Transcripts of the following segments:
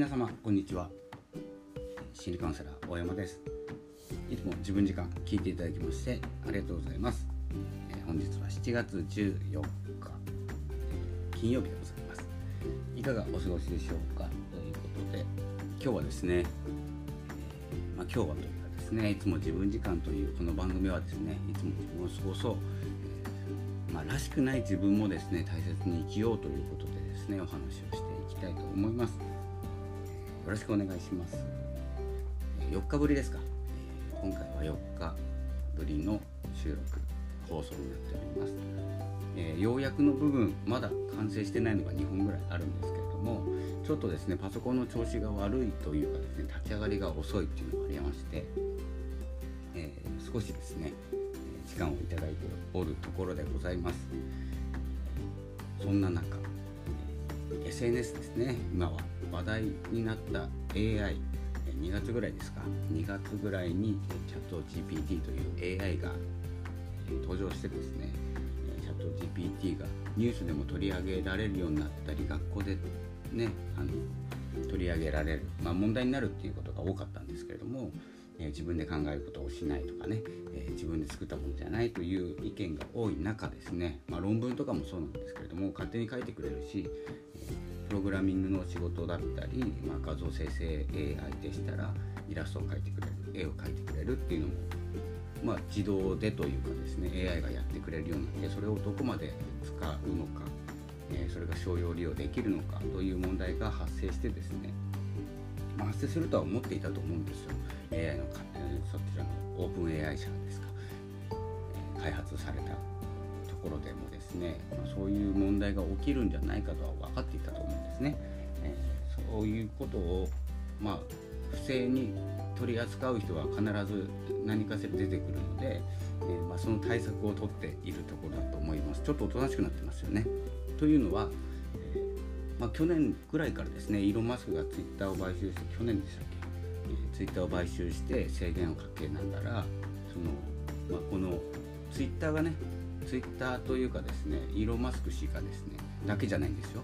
皆様こんにちは。心理カウンセラー大山です。いつも自分時間聞いていただきましてありがとうございます、えー、本日は7月14日、えー、金曜日でございます。いかがお過ごしでしょうか？ということで今日はですね、えー、まあ、今日はというかですねいつも自分時間というこの番組はですねいつも自分を過ごそう、えまあ、らしくない自分もですね大切に生きようということでですねお話をしていきたいと思います。よろしくお願いします。4日ぶりですか？今回は4日ぶりの収録放送になっております、えー、要約の部分まだ完成してないのが2本ぐらいあるんですけれどもちょっとですねパソコンの調子が悪いというかですね立ち上がりが遅いっていうのがありまして、えー、少しですね時間をいただいておるところでございます。そんな中 SNS ですね今は。話題になった AI 2月ぐらいですか？2月ぐらいにチャット GPT という AI が登場してですねチャット GPT がニュースでも取り上げられるようになったり学校でねあの取り上げられる、まあ、問題になるっていうことが多かったんですけれども、えー、自分で考えることをしないとかね、えー、自分で作ったものじゃないという意見が多い中ですね、まあ、論文とかもそうなんですけれども勝手に書いてくれるし、プログラミングの仕事だったり、まあ、画像生成 AI でしたらイラストを描いてくれる絵を描いてくれるっていうのも、まあ、自動でというかですね AI がやってくれるようになってそれをどこまで使うのか、えー、それが商用利用できるのかという問題が発生してですね、まあ、発生するとは思っていたと思うんですよ。AI のそちらのオープン AI 社ですか、えー、開発されたところでもですね、まあ、そういう問題が起きるんじゃないかとは分かっていたと思うんですね。えー、そういうことを、まあ、不正に取り扱う人は必ず何かしら出てくるので、えー、まあ、その対策を取っているところだと思います。ちょっとおとなしくなってますよね。というのは、えー、まあ、去年ぐらいからですねイーロン・マスクがツイッターを買収して去年でしたっけ、えツイッターを買収して制限をかけながらその、まあ、このツイッターがねツイッターというかですねイーロン・マスク氏がですねだけじゃないんですよ、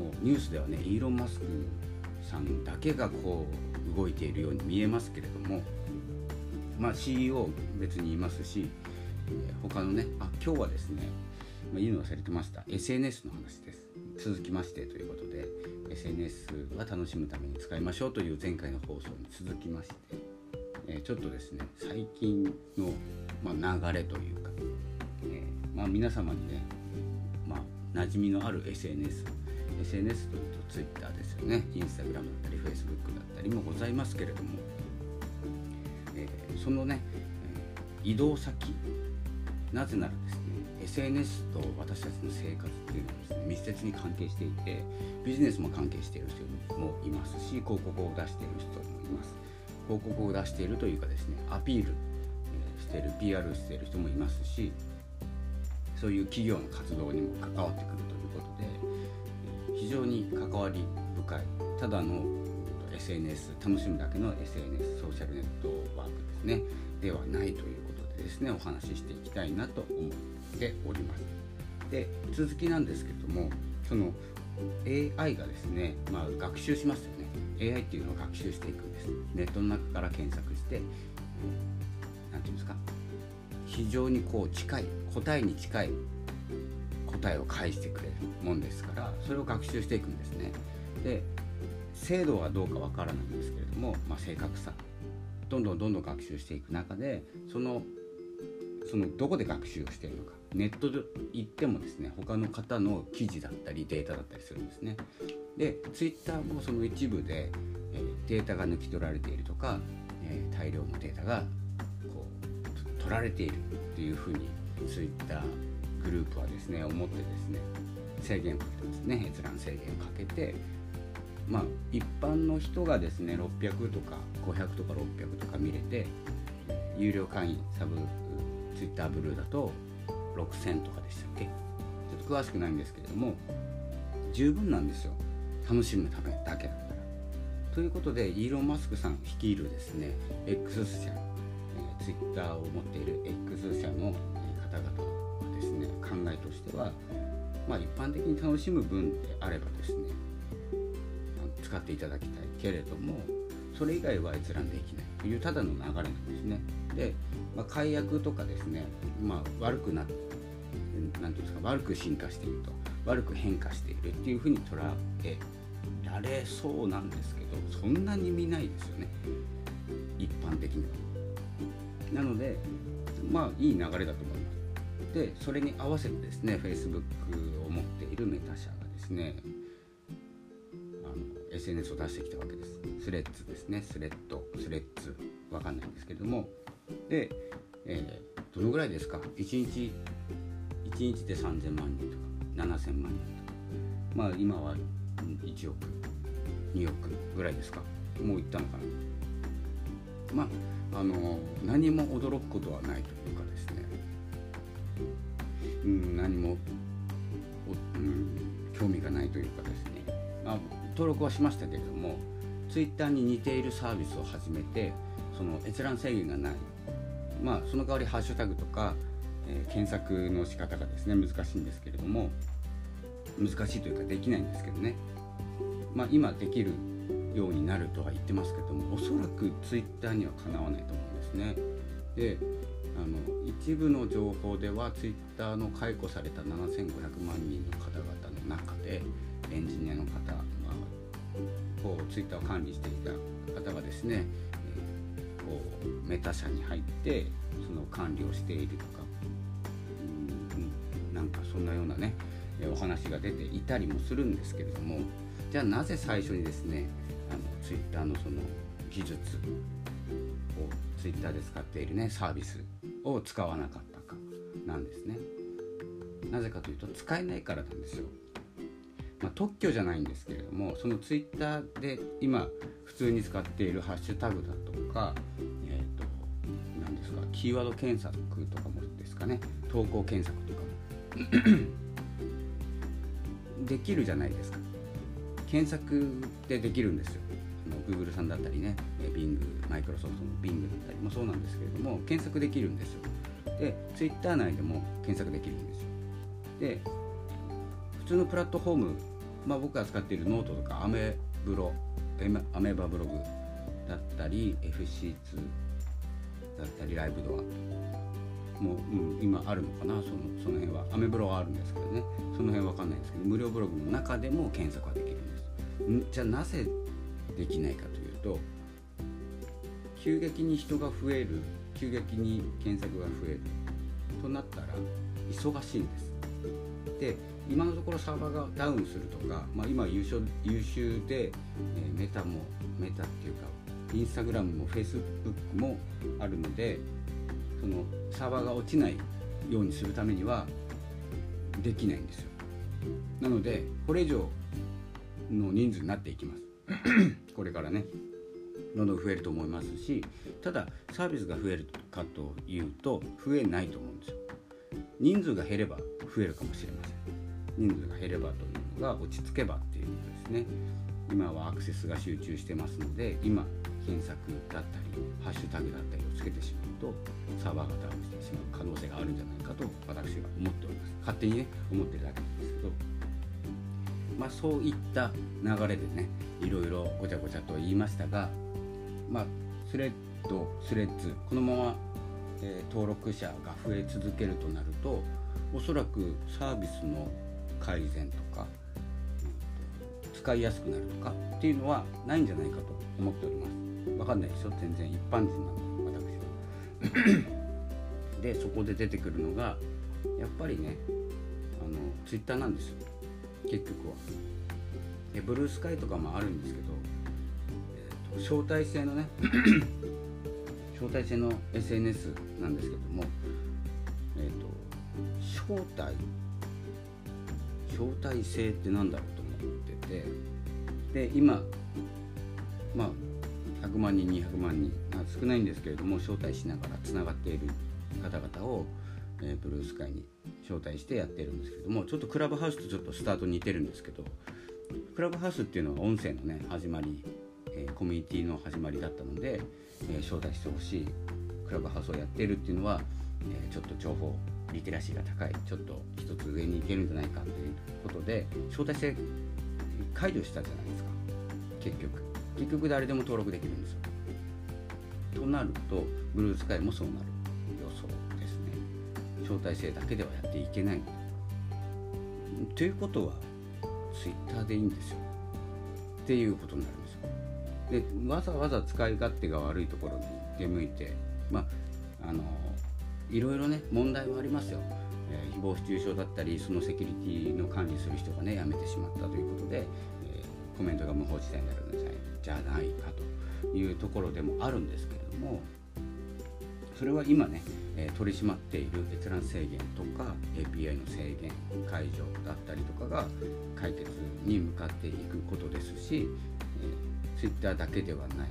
もうニュースではねイーロン・マスクさんだけがこう動いているように見えますけれどもまあ CEO 別にいますし、えー、他のねあ今日はですね、まあ、言うの忘れてました。SNS の話です。続きましてということで SNS は楽しむために使いましょうという前回の放送に続きまして、えー、ちょっとですね最近の、まあ、流れというかえまあ、皆様にね、まあ、馴染みのある SNS SNS というと Twitter ですよね。Instagram だったり Facebook だったりもございますけれども、えー、そのね、え、移動先。なぜならですね SNS と私たちの生活っていうのはですね密接に関係していてビジネスも関係している人もいますし広告を出している人もいます。広告を出しているというかですねアピールしている PR している人もいますしそういう企業の活動にも関わってくるということで常に関わり深い。ただの SNS 楽しむだけの SNS ソーシャルネットワークですね。ではないということでですねお話ししていきたいなと思っております。で続きなんですけどもその AI がですね、まあ、学習しますよね。AI っていうのを学習していくんです。ネットの中から検索して何て言うんですか？非常にこう近い答えに近い答えを返してくれるもんですからそれを学習していくんですね。で精度はどうかわからないんですけれども、まあ、正確さどんどんどんどん学習していく中でそのそのどこで学習をしているのかネットで言ってもですね他の方の記事だったりデータだったりするんですね。で Twitter もその一部で、えー、データが抜き取られているとか、えー、大量のデータがこう取られているっていうふうにそういったグループはですね思ってですね制限をかけてますね閲覧制限をかけてまあ一般の人がですね600とか500とか600とか見れて有料会員サブツイッターブルーだと6000とかでしたっけ？ちょっと詳しくないんですけれども十分なんですよ楽しむためだけだったら。ということでイーロン・マスクさん率いるですね X 社ツイッターを持っている X 社のね考えとしては、まあ、一般的に楽しむ分であればですね使っていただきたいけれどもそれ以外は閲覧できないというただの流れなんですね。で、まあ、解約とかですね、まあ、悪くなって何ていうんですか悪く進化していると悪く変化しているっていうふうに捉えられそうなんですけどそんなに見ないですよね一般的には。なのでまあいい流れだと思います。でそれに合わせてですね Facebook を持っているメタ社がですね SNS を出してきたわけです。スレッズですね。スレッドスレッズわかんないんですけれども。で、えー、どのぐらいですか？1日1日で3000万人とか7000万人とか。まあ今は1億2億ぐらいですか？もういったのかな。まああの何も驚くことはないというか、うん、何も、うん、興味がないというかですね、まあ、登録はしましたけれどもツイッターに似ているサービスを始めてその閲覧制限がない。まあその代わりハッシュタグとか、えー、検索の仕方がですね難しいんですけれども難しいというかできないんですけどね。まあ今できるようになるとは言ってますけどもおそらくツイッターにはかなわないと思うんですね。であの一部の情報ではツイッターの解雇された7500万人の方々の中でエンジニアの方、まあ、こうツイッターを管理していた方がですね、えー、こうメタ社に入ってその管理をしているとかうんなんかそんなようなねお話が出ていたりもするんですけれどもじゃあなぜ最初にですねあのツイッターのその技術をツイッターで使っているねサービスを使わなかったかなんですね。なぜかというと使えないからなんですよ。まあ、特許じゃないんですけれどもそのツイッターで今普通に使っているハッシュタグだとか、えーと、何ですかキーワード検索とかもですかね投稿検索とかも できるじゃないですか検索でできるんですよ Google さんだったりね Bing マイクロソフトの Bing だったりもそうなんですけれども検索できるんですよ。で Twitter 内でも検索できるんですよ。で普通のプラットフォームまあ、僕が使っているノートとかアメブロアメーバブログだったり FC2 だったりライブドアもう、うん、今あるのかなそのその辺は。アメブロはあるんですけどね。その辺わかんないですけど無料ブログの中でも検索はできるんです。じゃあなぜできないかというと急激に人が増える急激に検索が増えるとなったら忙しいんです。で今のところサーバーがダウンするとか、まあ、今優秀優秀で、え、メタもメタっていうかインスタグラムもフェイスブックもあるのでそのサーバーが落ちないようにするためにはできないんですよ。なのでこれ以上の人数になっていきます。これからねどんどん増えると思いますしただサービスが増えるかというと増えないと思うんですよ。人数が減れば増えるかもしれません。人数が減ればというのが落ち着けばっていうことですね。今はアクセスが集中してますので今検索だったりハッシュタグだったりをつけてしまうとサーバーがダウンしてしまう可能性があるんじゃないかと私は思っております。勝手にね思ってるだけなんですけど。まあそういった流れでねいろいろごちゃごちゃと言いましたがまあスレッドスレッズこのまま、えー、登録者が増え続けるとなるとおそらくサービスの改善とか、使いやすくなるとかっていうのはないんじゃないかと思っております。わかんないですよ。全然一般人なんで私は。でそこで出てくるのがやっぱりねあのツイッターなんですよ。結局は。でブルースカイとかもあるんですけど、えーと、招待制のね 招待制の SNS なんですけどもえ、ー、と招待招待制って何だろうと思っててで今まあ100万人200万人、少ないんですけれども招待しながらつながっている方々を、え、ブルースカイに招待してやってるんですけどもちょっとクラブハウスとちょっとスタート似てるんですけどクラブハウスっていうのは音声のね始まり、え、コミュニティの始まりだったので、え、招待してほしいクラブハウスをやってるっていうのは、えちょっと情報リテラシーが高いちょっと一つ上に行けるんじゃないかということで招待制解除したじゃないですか結局。結局誰でも登録できるんですよ。となるとブルースカイもそうなる。招待制だけではやっていけない。ということはツイッターでいいんですよ。っていうことになるんです。よでわざわざ使い勝手が悪いところに出向いてまああのいろいろね問題はありますよ、えー、誹謗中傷だったりそのセキュリティの管理する人がね辞めてしまったということで、えー、コメントが無法地帯になるんじゃないかというところでもあるんですけれどもそれは今ね、え、取り締まっている閲覧制限とか API の制限解除だったりとかが解決に向かっていくことですし、えー、Twitter だけではない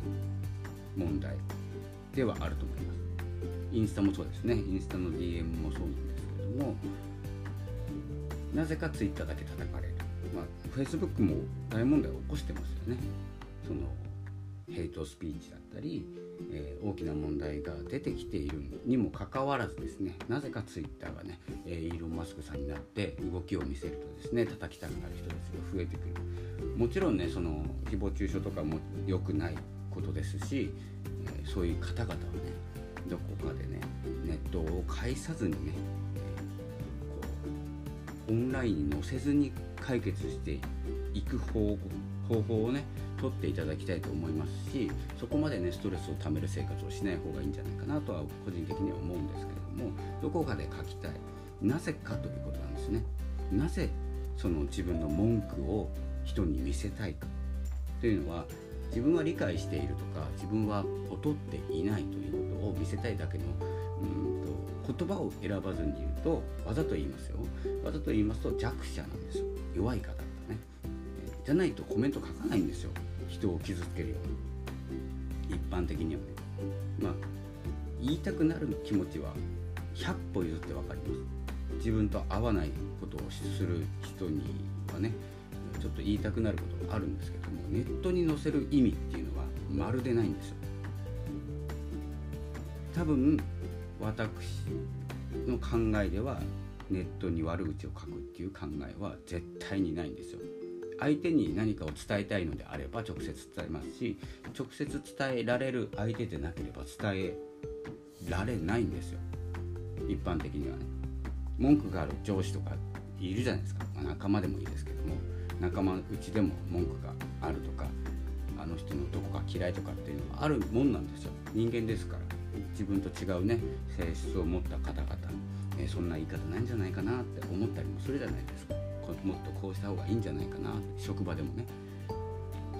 問題ではあると思います。インスタもそうですね。インスタの DM もそうなんですけどもなぜか Twitter だけ叩かれる、まあ、Facebook も大問題を起こしてますよね。そのヘイトスピーチだったり、えー、大きな問題が出てきているにもかかわらずですねなぜかツイッターがね、えー、イーロン・マスクさんになって動きを見せるとですね叩きたくなる人たちが増えてくる。もちろんねその誹謗中傷とかも良くないことですし、えー、そういう方々はねどこかでねネットを介さずにね、えー、こうオンラインに載せずに解決していく方法をね取っていただきたいと思いますしそこまでねストレスをためる生活をしない方がいいんじゃないかなとは個人的には思うんですけれどもどこかで書きたい。なぜかということなんですね。なぜその自分の文句を人に見せたいか。というのは自分は理解しているとか自分は劣っていないということを見せたいだけのうんと言葉を選ばずに言うとわざと言いますよ。わざと言いますと弱者なんですよ。弱い方だね。じゃないとコメント書かないんですよ。人を傷つけるように。一般的には。ねまあ言いたくなる気持ちは100歩譲って分かります。自分と合わないことをする人にはねちょっと言いたくなることがあるんですけどもネットに載せる意味っていうのはまるでないんですよ。多分私の考えではネットに悪口を書くっていう考えは絶対にないんですよ。相手に何かを伝えたいのであれば直接伝えますし直接伝えられる相手でなければ伝えられないんですよ。一般的にはね。文句がある上司とかいるじゃないですか、まあ、仲間でもいいですけども。仲間内でも文句があるとかあの人のどこが嫌いとかっていうのはあるもんなんですよ。人間ですから。自分と違うね性質を持った方々、え、そんな言い方ないんじゃないかなって思ったりもするじゃないですか。もっとこうした方がいいんじゃないかな。職場でもね。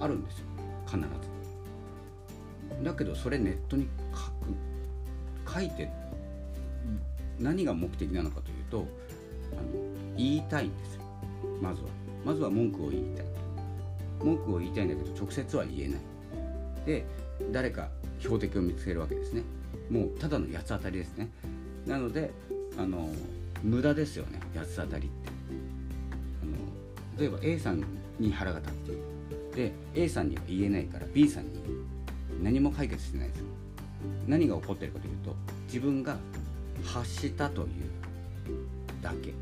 あるんですよ。必ず。だけどそれネットに書く。書いて何が目的なのかというとあの言いたいんですよ。まずは。まずは文句を言いたい。文句を言いたいんだけど直接は言えない。で誰か標的を見つけるわけですね。もうただの八つ当たりですね。なのであの無駄ですよね。八つ当たりって例えば A さんに腹が立っている。で A さんには言えないから B さんに何も解決してないです何が起こってるかというと自分が発したというだけ。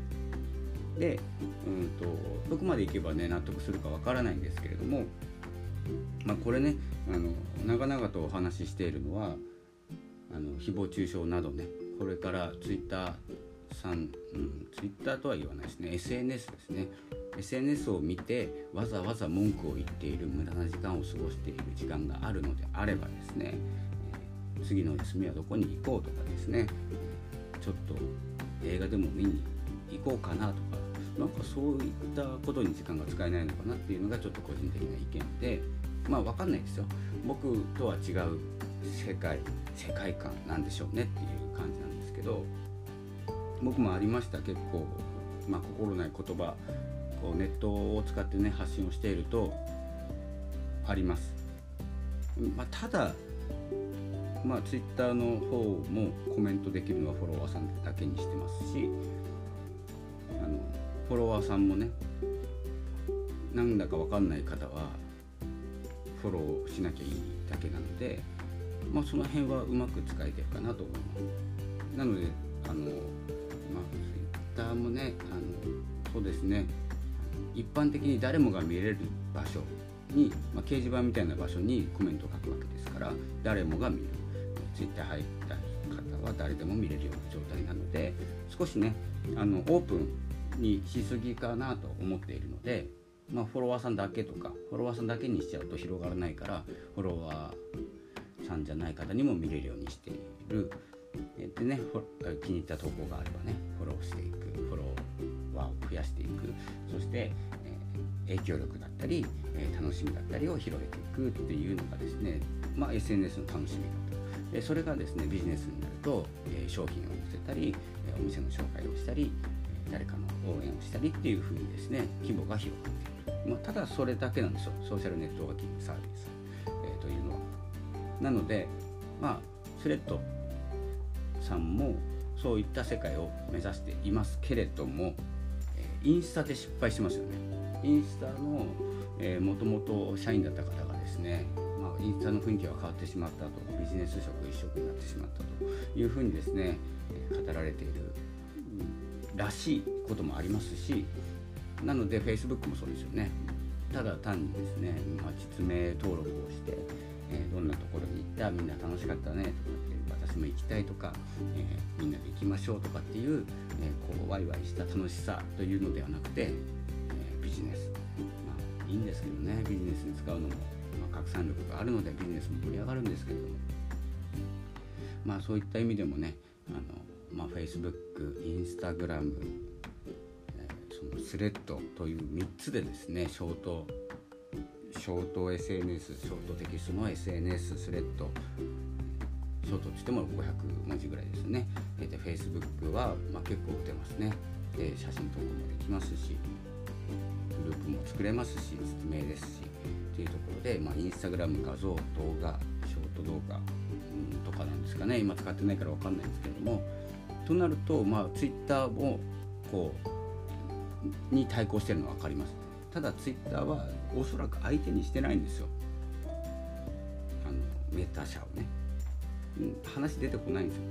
で、うんと、どこまでいけばね納得するかわからないんですけれども、まあ、これねあの長々とお話ししているのはあの誹謗中傷などねこれからツイッターさん、うん、ツイッターとは言わないですね。SNS ですね。SNS を見てわざわざ文句を言っている無駄な時間を過ごしている時間があるのであればですね、次の休みはどこに行こうとかですねちょっと映画でも見に行こうかなとかなんかそういったことに時間が使えないのかなっていうのがちょっと個人的な意見でまあ分かんないですよ。僕とは違う世界世界観なんでしょうねっていう感じなんですけど僕もありました結構、まあ、心ない言葉こうネットを使ってね発信をしているとあります、まあ、ただまあツイッターの方もコメントできるのはフォロワーさんだけにしてますしあのフォロワーさんもねなんだか分かんない方はフォローしなきゃいいだけなので、まあ、その辺はうまく使えてるかなと思います。なのであのまあツイッターもねあのそうですね。一般的に誰もが見れる場所に、まあ、掲示板みたいな場所にコメントを書くわけですから誰もが見る。Twitter 入った方は誰でも見れるような状態なので少しねあのオープンにしすぎかなと思っているので、まあ、フォロワーさんだけとかフォロワーさんだけにしちゃうと広がらないからフォロワーさんじゃない方にも見れるようにしている。でね気に入った投稿があればねフォローしていく。を増やしていく。そして、えー、影響力だったり、えー、楽しみだったりを広げていくっていうのがですね、まあ、SNS の楽しみだとでそれがですねビジネスになると、えー、商品を載せたり、えお店の紹介をしたり誰かの応援をしたりっていうふうにですね規模が広がっている、まあ、ただそれだけなんですよ。ソーシャルネットワーキングサービス、えー、というのは。なのでまあスレッドさんもそういった世界を目指していますけれども、インスタで失敗してますよね。インスタのもともと社員だった方がですね、まあ、インスタの雰囲気が変わってしまったと。ビジネス職一色になってしまったというふうにですね語られているらしいこともありますしなので Facebook もそうですよね。ただ単にですね、まあ、実名登録をして、え、どんなところに行ったみんな楽しかったねとか私も行きたいとか、えー、みんなで行きましょうとかっていう、えー、こうワイワイした楽しさというのではなくて、えビジネス、まあ、いいんですけどねビジネスに使うのも、まあ、拡散力があるのでビジネスも盛り上がるんですけれども。まあそういった意味でもねあのまあ、Facebook、Instagram、えー、そのスレッドという3つでですねショートショート SNS ショートテキストの SNS スレッドショートとしても500文字ぐらいですね。で Facebook は、まあ、結構打てますね。で写真投稿もできますしグループも作れますし実名ですしというところで、まあ、インスタグラム画像動画ショート動画、とかなんですかね。今使ってないから分かんないんですけども。となると、まあ、ツイッターもこうに対抗してるのは分かります。ただツイッターはおそらく相手にしてないんですよ。あのメタ社をね、話出てこないんですよ、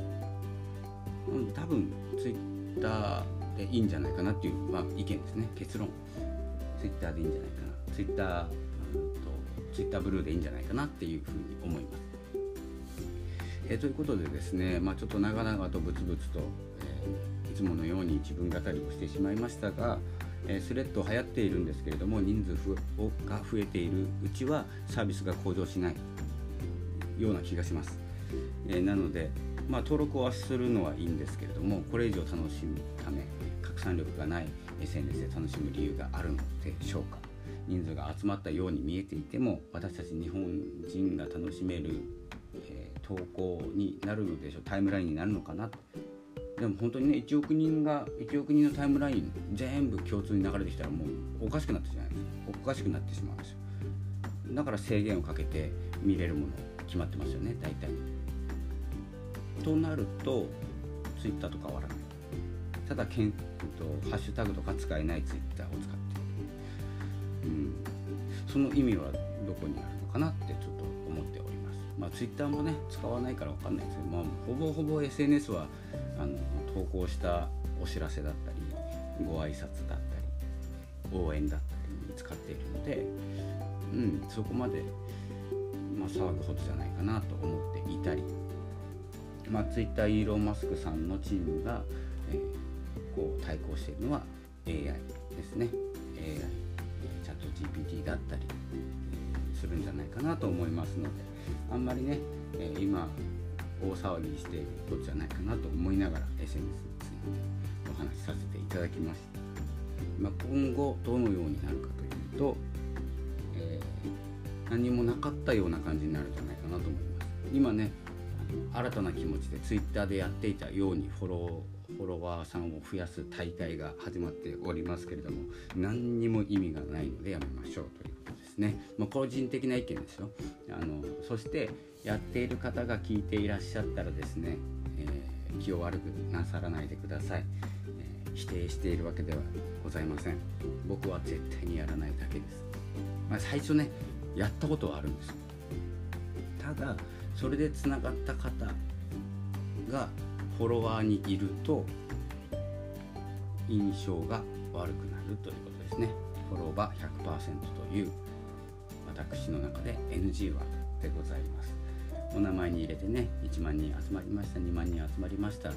うん、多分ツイッターでいいんじゃないかなっていう、まあ、意見ですね。結論。ツイッターでいいんじゃないかな。ツイッターとツイッターブルーでいいんじゃないかなっていうふうに思います。えー、ということでですね、まあ、ちょっと長々とブツブツと、えー、いつものように自分語りをしてしまいましたが、えー、スレッド流行っているんですけれども人数が増えているうちはサービスが向上しないような気がします、え、なので、まあ、登録はするのはいいんですけれどもこれ以上楽しむため拡散力がない SNS で楽しむ理由があるのでしょうか。人数が集まったように見えていても私たち日本人が楽しめるえ投稿になるのでしょう。タイムラインになるのかな。でも本当にね1億人が1億人のタイムライン全部共通に流れてきたらもうおかしくなってしまいます。おかしくなってしまうんですよ。だから制限をかけて見れるもの決まってますよね大体。となると Twitter と変わらない。ただけんとハッシュタグとか使えない Twitter を使っている、うん、その意味はどこにあるのかなってちょっと思っております。まあ、ツイッターもね使わないから分かんないですけど、まあ、ほぼほぼ SNS はあの投稿したお知らせだったりご挨拶だったり応援だったりに使っているので、うん、そこまで、まあ、騒ぐほどじゃないかなと思っていたり、まあ、ツイッターイーロン・マスクさんのチームが、えー、こう対抗しているのは AI ですね AI チャット GPT だったりするんじゃないかなと思いますので。あんまりね、えー、今大騒ぎしていることじゃないかなと思いながら SNS についてお話しさせていただきました、まあ、今後どのようになるかというと、えー、何もなかったような感じになるんじゃないかなと思います今ね新たな気持ちで Twitter でやっていたようにフォローフォロワーさんを増やす大会が始まっておりますけれども何にも意味がないのでやめましょうということですね、まあ、個人的な意見ですよ。あのそしてやっている方が聞いていらっしゃったらですね、えー、気を悪くなさらないでください、えー、否定しているわけではございません。僕は絶対にやらないだけです、まあ、最初ねやったことはあるんです。ただそれでつながった方がフォロワーにいると印象が悪くなるということですね。フォロワー100%という私の中で NG はでございます。お名前に入れてね1万人集まりました2万人集まりましたっ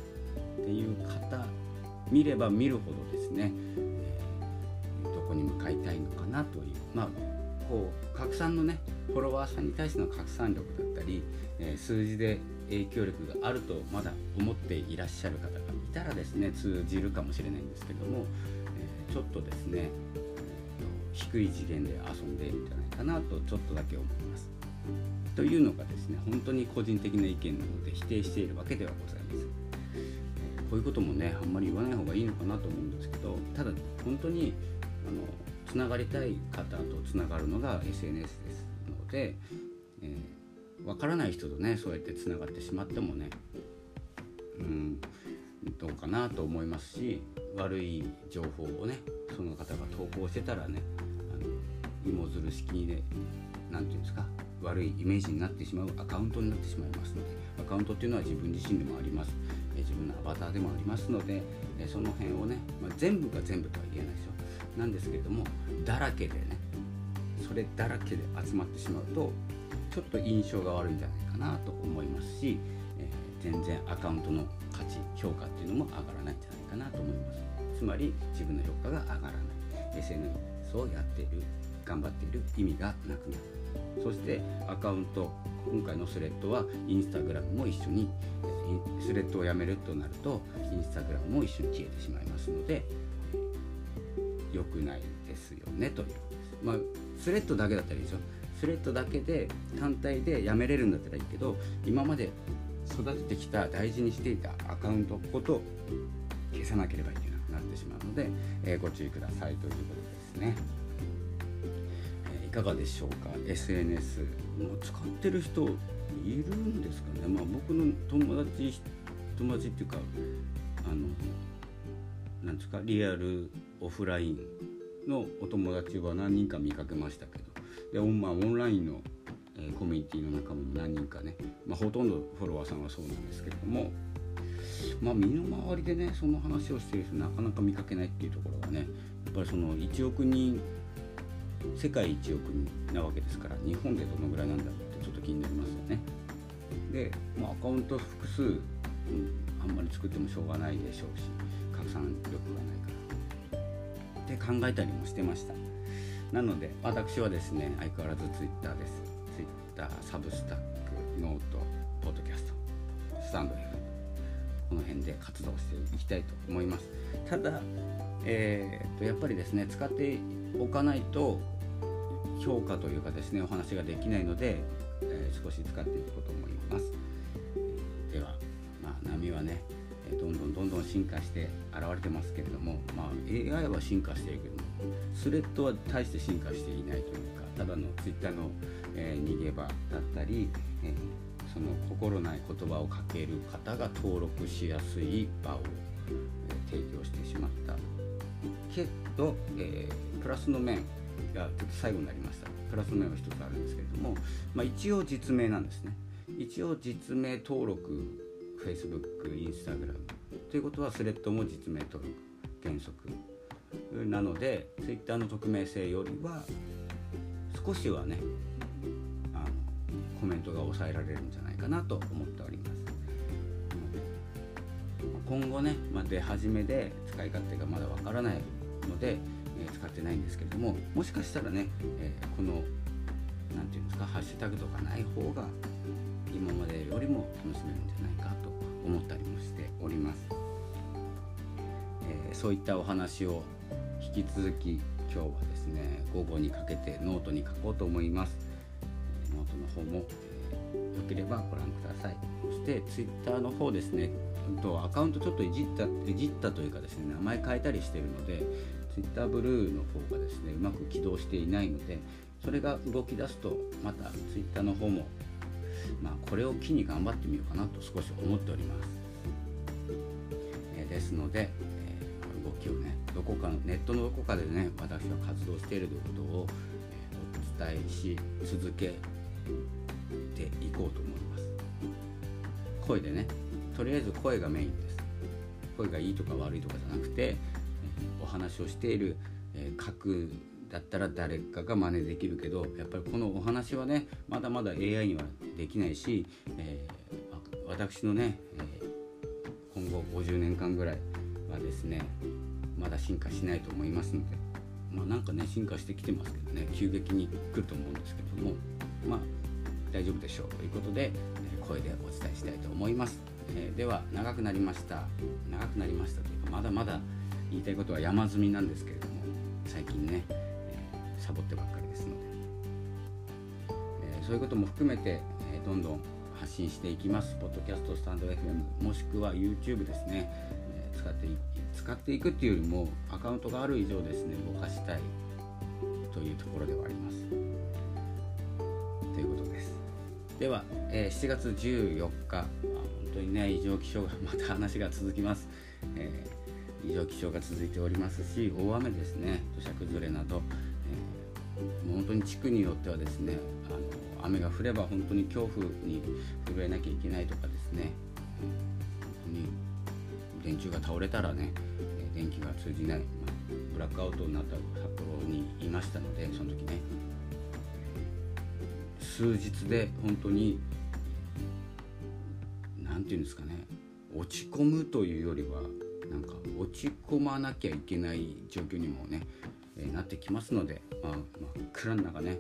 ていう方見れば見るほどですね、えー、どこに向かいたいのかなというまあこう拡散のねフォロワーさんに対しての拡散力だったり、え、数字で影響力があるとまだ思っていらっしゃる方がいたらですね通じるかもしれないんですけども、え、ちょっとですね、えー、低い次元で遊んでいるんじゃないかなとちょっとだけ思います。というのがですね本当に個人的な意見なので否定しているわけではございません。こういうこともねあんまり言わない方がいいのかなと思うんですけどただ本当にあのつながりたい方とつながるのが SNS ですので、えー、分からない人とねそうやってつながってしまってもねうんどうかなと思いますし悪い情報をねその方が投稿してたらねあの芋づる式で何て言うんですか悪いイメージになってしまうアカウントになってしまいますのでアカウントっていうのは自分自身でもあります。え自分のアバターでもありますのでえその辺をね、まあ、全部が全部とは言えないですよ。なんですけれどもだらけでねそれだらけで集まってしまうとちょっと印象が悪いんじゃないかなと思いますし、えー、全然アカウントの価値評価っていうのも上がらないんじゃないかなと思います。つまり自分の評価が上がらない。SNS をやっている頑張っている意味がなくなる。そしてアカウント今回のスレッドはインスタグラムも一緒にスレッドをやめるとなるとインスタグラムも一緒に消えてしまいますので良くないですよねという。まあ、スレッドだけだったらいいですよ。スレッドだけで単体でやめれるんだったらいいけど今まで育ててきた大事にしていたアカウントごと消さなければいけなくなってしまうので、えー、ご注意くださいということですね。えー、いかがでしょうか？SNS も使ってる人いるんですかね、まあ、僕の友達友達っていうかあのなんですかリアルオフラインのお友達は何人か見かけましたけど。でオン、まあ、オンラインの、えー、コミュニティの中も何人かね、まあ、ほとんどフォロワーさんはそうなんですけれども、まあ、身の回りでねその話をしてる人なかなか見かけないっていうところがねやっぱりその1億人世界1億人なわけですから日本でどのぐらいなんだろうってちょっと気になりますよね。で、まあ、アカウント複数、うん、あんまり作ってもしょうがないでしょうし拡散力がないから。って考えたりもしてました。なので私はですね相変わらず Twitter です。Twitter Substack note ポッドキャスト stand F この辺で活動していきたいと思います。ただ、えー、とやっぱりですね使っておかないと評価というかですねお話ができないので、えー、少し使っていこうと思います進化して現れてますけれども、まあ、AI は進化しているけどもスレッドは大して進化していないというかただの Twitter の、えー、逃げ場だったり、えー、その心ない言葉をかける方が登録しやすい場を、えー、提供してしまった。けど、えプラスの面がちょっと最後になりました。プラスの面は一つあるんですけれども、まあ、一応実名なんですね。一応実名登録 Facebook、Instagram ということはスレッドも実名登録原則なので Twitter の匿名性よりは少しはねあのコメントが抑えられるんじゃないかなと思っております。今後ね、まあ、出始めで使い勝手がまだわからないので、えー、使ってないんですけれどももしかしたらね、えー、この何て言うんですかハッシュタグとかない方が今までよりも楽しめるんじゃないかと思ったりもしております、そういったお話を引き続き今日はですね午後にかけてノートに書こうと思いますノートの方も、えー、よければご覧くださいそしてツイッターの方ですねとアカウントちょっといじったいじったというかですね名前変えたりしてるのでツイッターブルーの方がですねうまく起動していないのでそれが動き出すとまたツイッターの方もまあ、これを機に頑張ってみようかなと少し思っております。えー、ですので、えー、動きをねどこかのネットのどこかでね私は活動しているということを、えー、お伝えし続けていこうと思います。声でねとりあえず声がメインです。声がいいとか悪いとかじゃなくて、えお話をしている、えー、書くだったら誰かが真似できるけどやっぱりこのお話はねまだまだ AI にはできないし、えー、私のね、えー、今後50年間ぐらいはですねまだ進化しないと思いますのでまあなんかね進化してきてますけどね急激に来ると思うんですけどもまあ大丈夫でしょうということで、え声でお伝えしたいと思います、えー、では長くなりました。長くなりましたというかまだまだ言いたいことは山積みなんですけれども最近ねえサボってばっかりですので、えー、そういうことも含めて、え、どんどん発信していきます。ポッドキャストスタンド FM もしくは YouTube ですね、えー、使って使っていくっていうよりもアカウントがある以上ですね動かしたいというところではあります。ということです。では、えー、7月14日本当にね異常気象がまた話が続きます、えー、異常気象が続いておりますし大雨ですね土砂崩れなど本当に地区によってはですねあの雨が降れば本当に恐怖に震えなきゃいけないとかですね本当に電柱が倒れたらね電気が通じない、まあ、ブラックアウトになった札幌にいましたのでその時ね。数日で本当に何て言うんですかね落ち込むというよりはなんか落ち込まなきゃいけない状況にもねえ、なってきますので、まあ、まあ、暗の中ね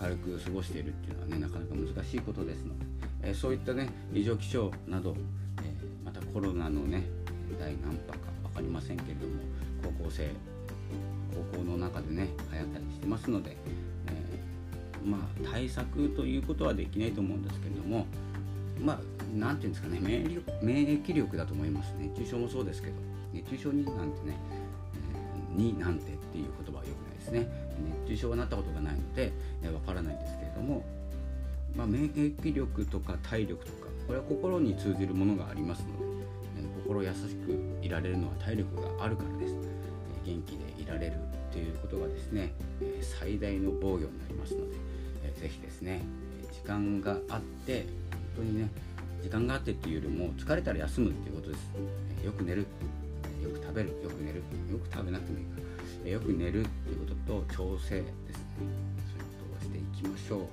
明るく過ごしているっていうのはねなかなか難しいことですので、えー、そういったね異常気象など、コロナのね第何波か分かりませんけれども高校生高校の中でね流行ったりしてますので、えまあ対策ということはできないと思うんですけれどもまあ何て言うんですかね免疫力だと思います熱中症もそうですけど熱中症になんてねえーになんてっていう言葉はよくないですね。熱中症はなったことがないのでわ、えー、からないんですけれども、まあ、免疫力とか体力とかこれは心に通じるものがありますので、心優しくいられるのは体力があるからです、え、元気でいられるということがですね、え最大の防御になりますので、えー、ぜひですね時間があって本当にね時間があってっていうよりも疲れたら休むっていうことです、よく寝る。よく食べる。よく寝る。よく食べなくてもいいから、えよく寝るっていうことと調整ですね。そういうことをしていきましょ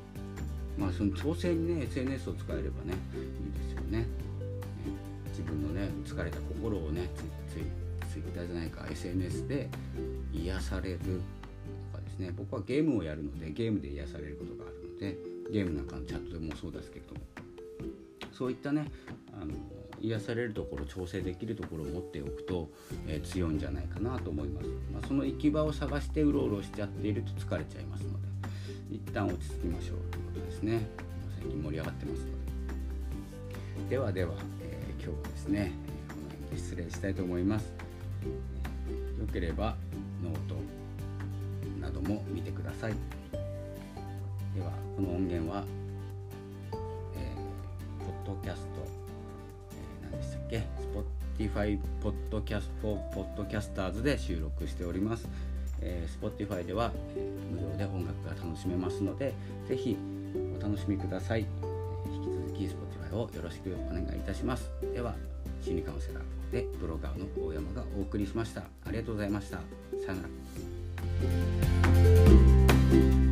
う。まあその調整にね SNS を使えればねいいですよね。自分のね疲れた心をねついツイッターじゃないか。SNS で癒されるとかですね。僕はゲームをやるのでゲームで癒されることがあるのでゲームなんかのチャットでもそうですけどそういったねあの癒されるところ調整できるところを持っておくと、えー、強いんじゃないかなと思います、まあ、その行き場を探してうろうろしちゃっていると疲れちゃいますので一旦落ち着きましょうということですね。最近盛り上がってますので。ではでは、今日はですね。この辺で失礼したいと思います、よければノートなども見てください。ではこの音源は、えー、ポッドキャストえ何でしたっけ？Spotify Podcast for Podcasters で収録しております、えー、Spotify では、えー、無料で音楽が楽しめますのでぜひお楽しみください、介をよろしくお願いいたします。では心理カウンセラーでブロガーの大山がお送りしました。ありがとうございました。さよなら。